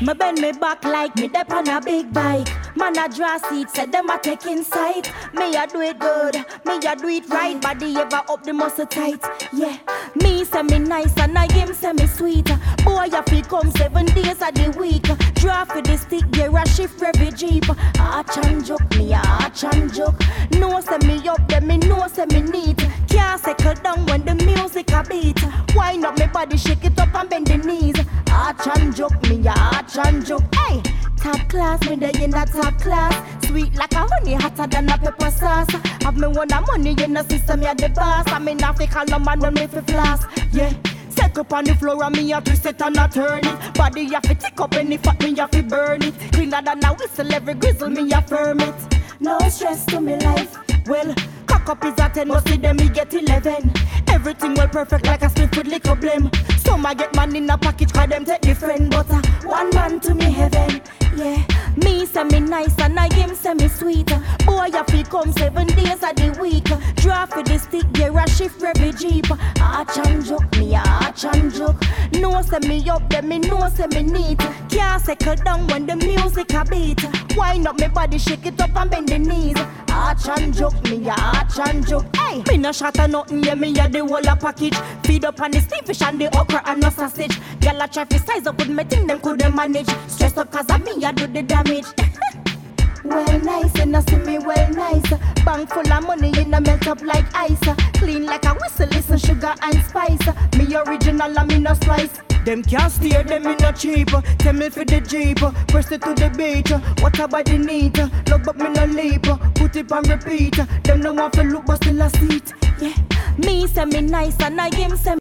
Me bend me back like me dep on a big bike. Man a draw seat, said them a take inside. Me a do it good, me a do it right. Body ever up the muscle tight. Yeah, me say me nice and I him say me sweet. Boy, you feel come seven days of the week. Draw for the stick, gear a shift every jeep. Arch and jook, me a arch and jook. No say me up, then me know say me neat. Can't settle down when the music a beat. Wind up me body, shake it up and bend the knees. Arch and jook, me a arch and jook. Hey, top class, me the in the top class. Sweet like a honey, hotter than a pepper sauce. Have me one a money in the system, yeah the boss. I'm in Africa, no man me fi floss. Yeah. Set up on the floor and me a twist it and a turn it. Body have to tick up any fat me have to burn it. Cleaner than a whistle, every grizzle me a firm it. No stress to me life. Well, cock up is a ten, must see them me get eleven. Everything well perfect like a with liquor blame. Some I get man in a package, cause them take different. But uh, one man to me heaven. Yeah, me say me nice and I him say me sweet. Boy, you feel come seven days of the week. Draw for the stick, gear a shift every jeep. Arch and jook, me arch and jook. No say me up, then me know say me neat. Can't settle down when the music a beat. Wind up me body, shake it up and bend the knees. Arch and jook, me a arch and jook. Hey, me no shot a nothing, yeah me a the whole a package. Feed up on the steam fish and the okra and the sausage. Gyal a try fi size up with me think them couldn't manage. Stress up cause of me a do the damage. Well nice, and I see me well nice. Bank full of money, in a melt up like ice. Clean like a whistle, listen sugar and spice. Me original, and me no slice. Them can't steer, them in no cheap. Tell me for the jeep, press it to the beat. What about the need? Love but me no leap. Put it on repeat. Them no want to look but still a seat. Yeah, me say me nice and I him say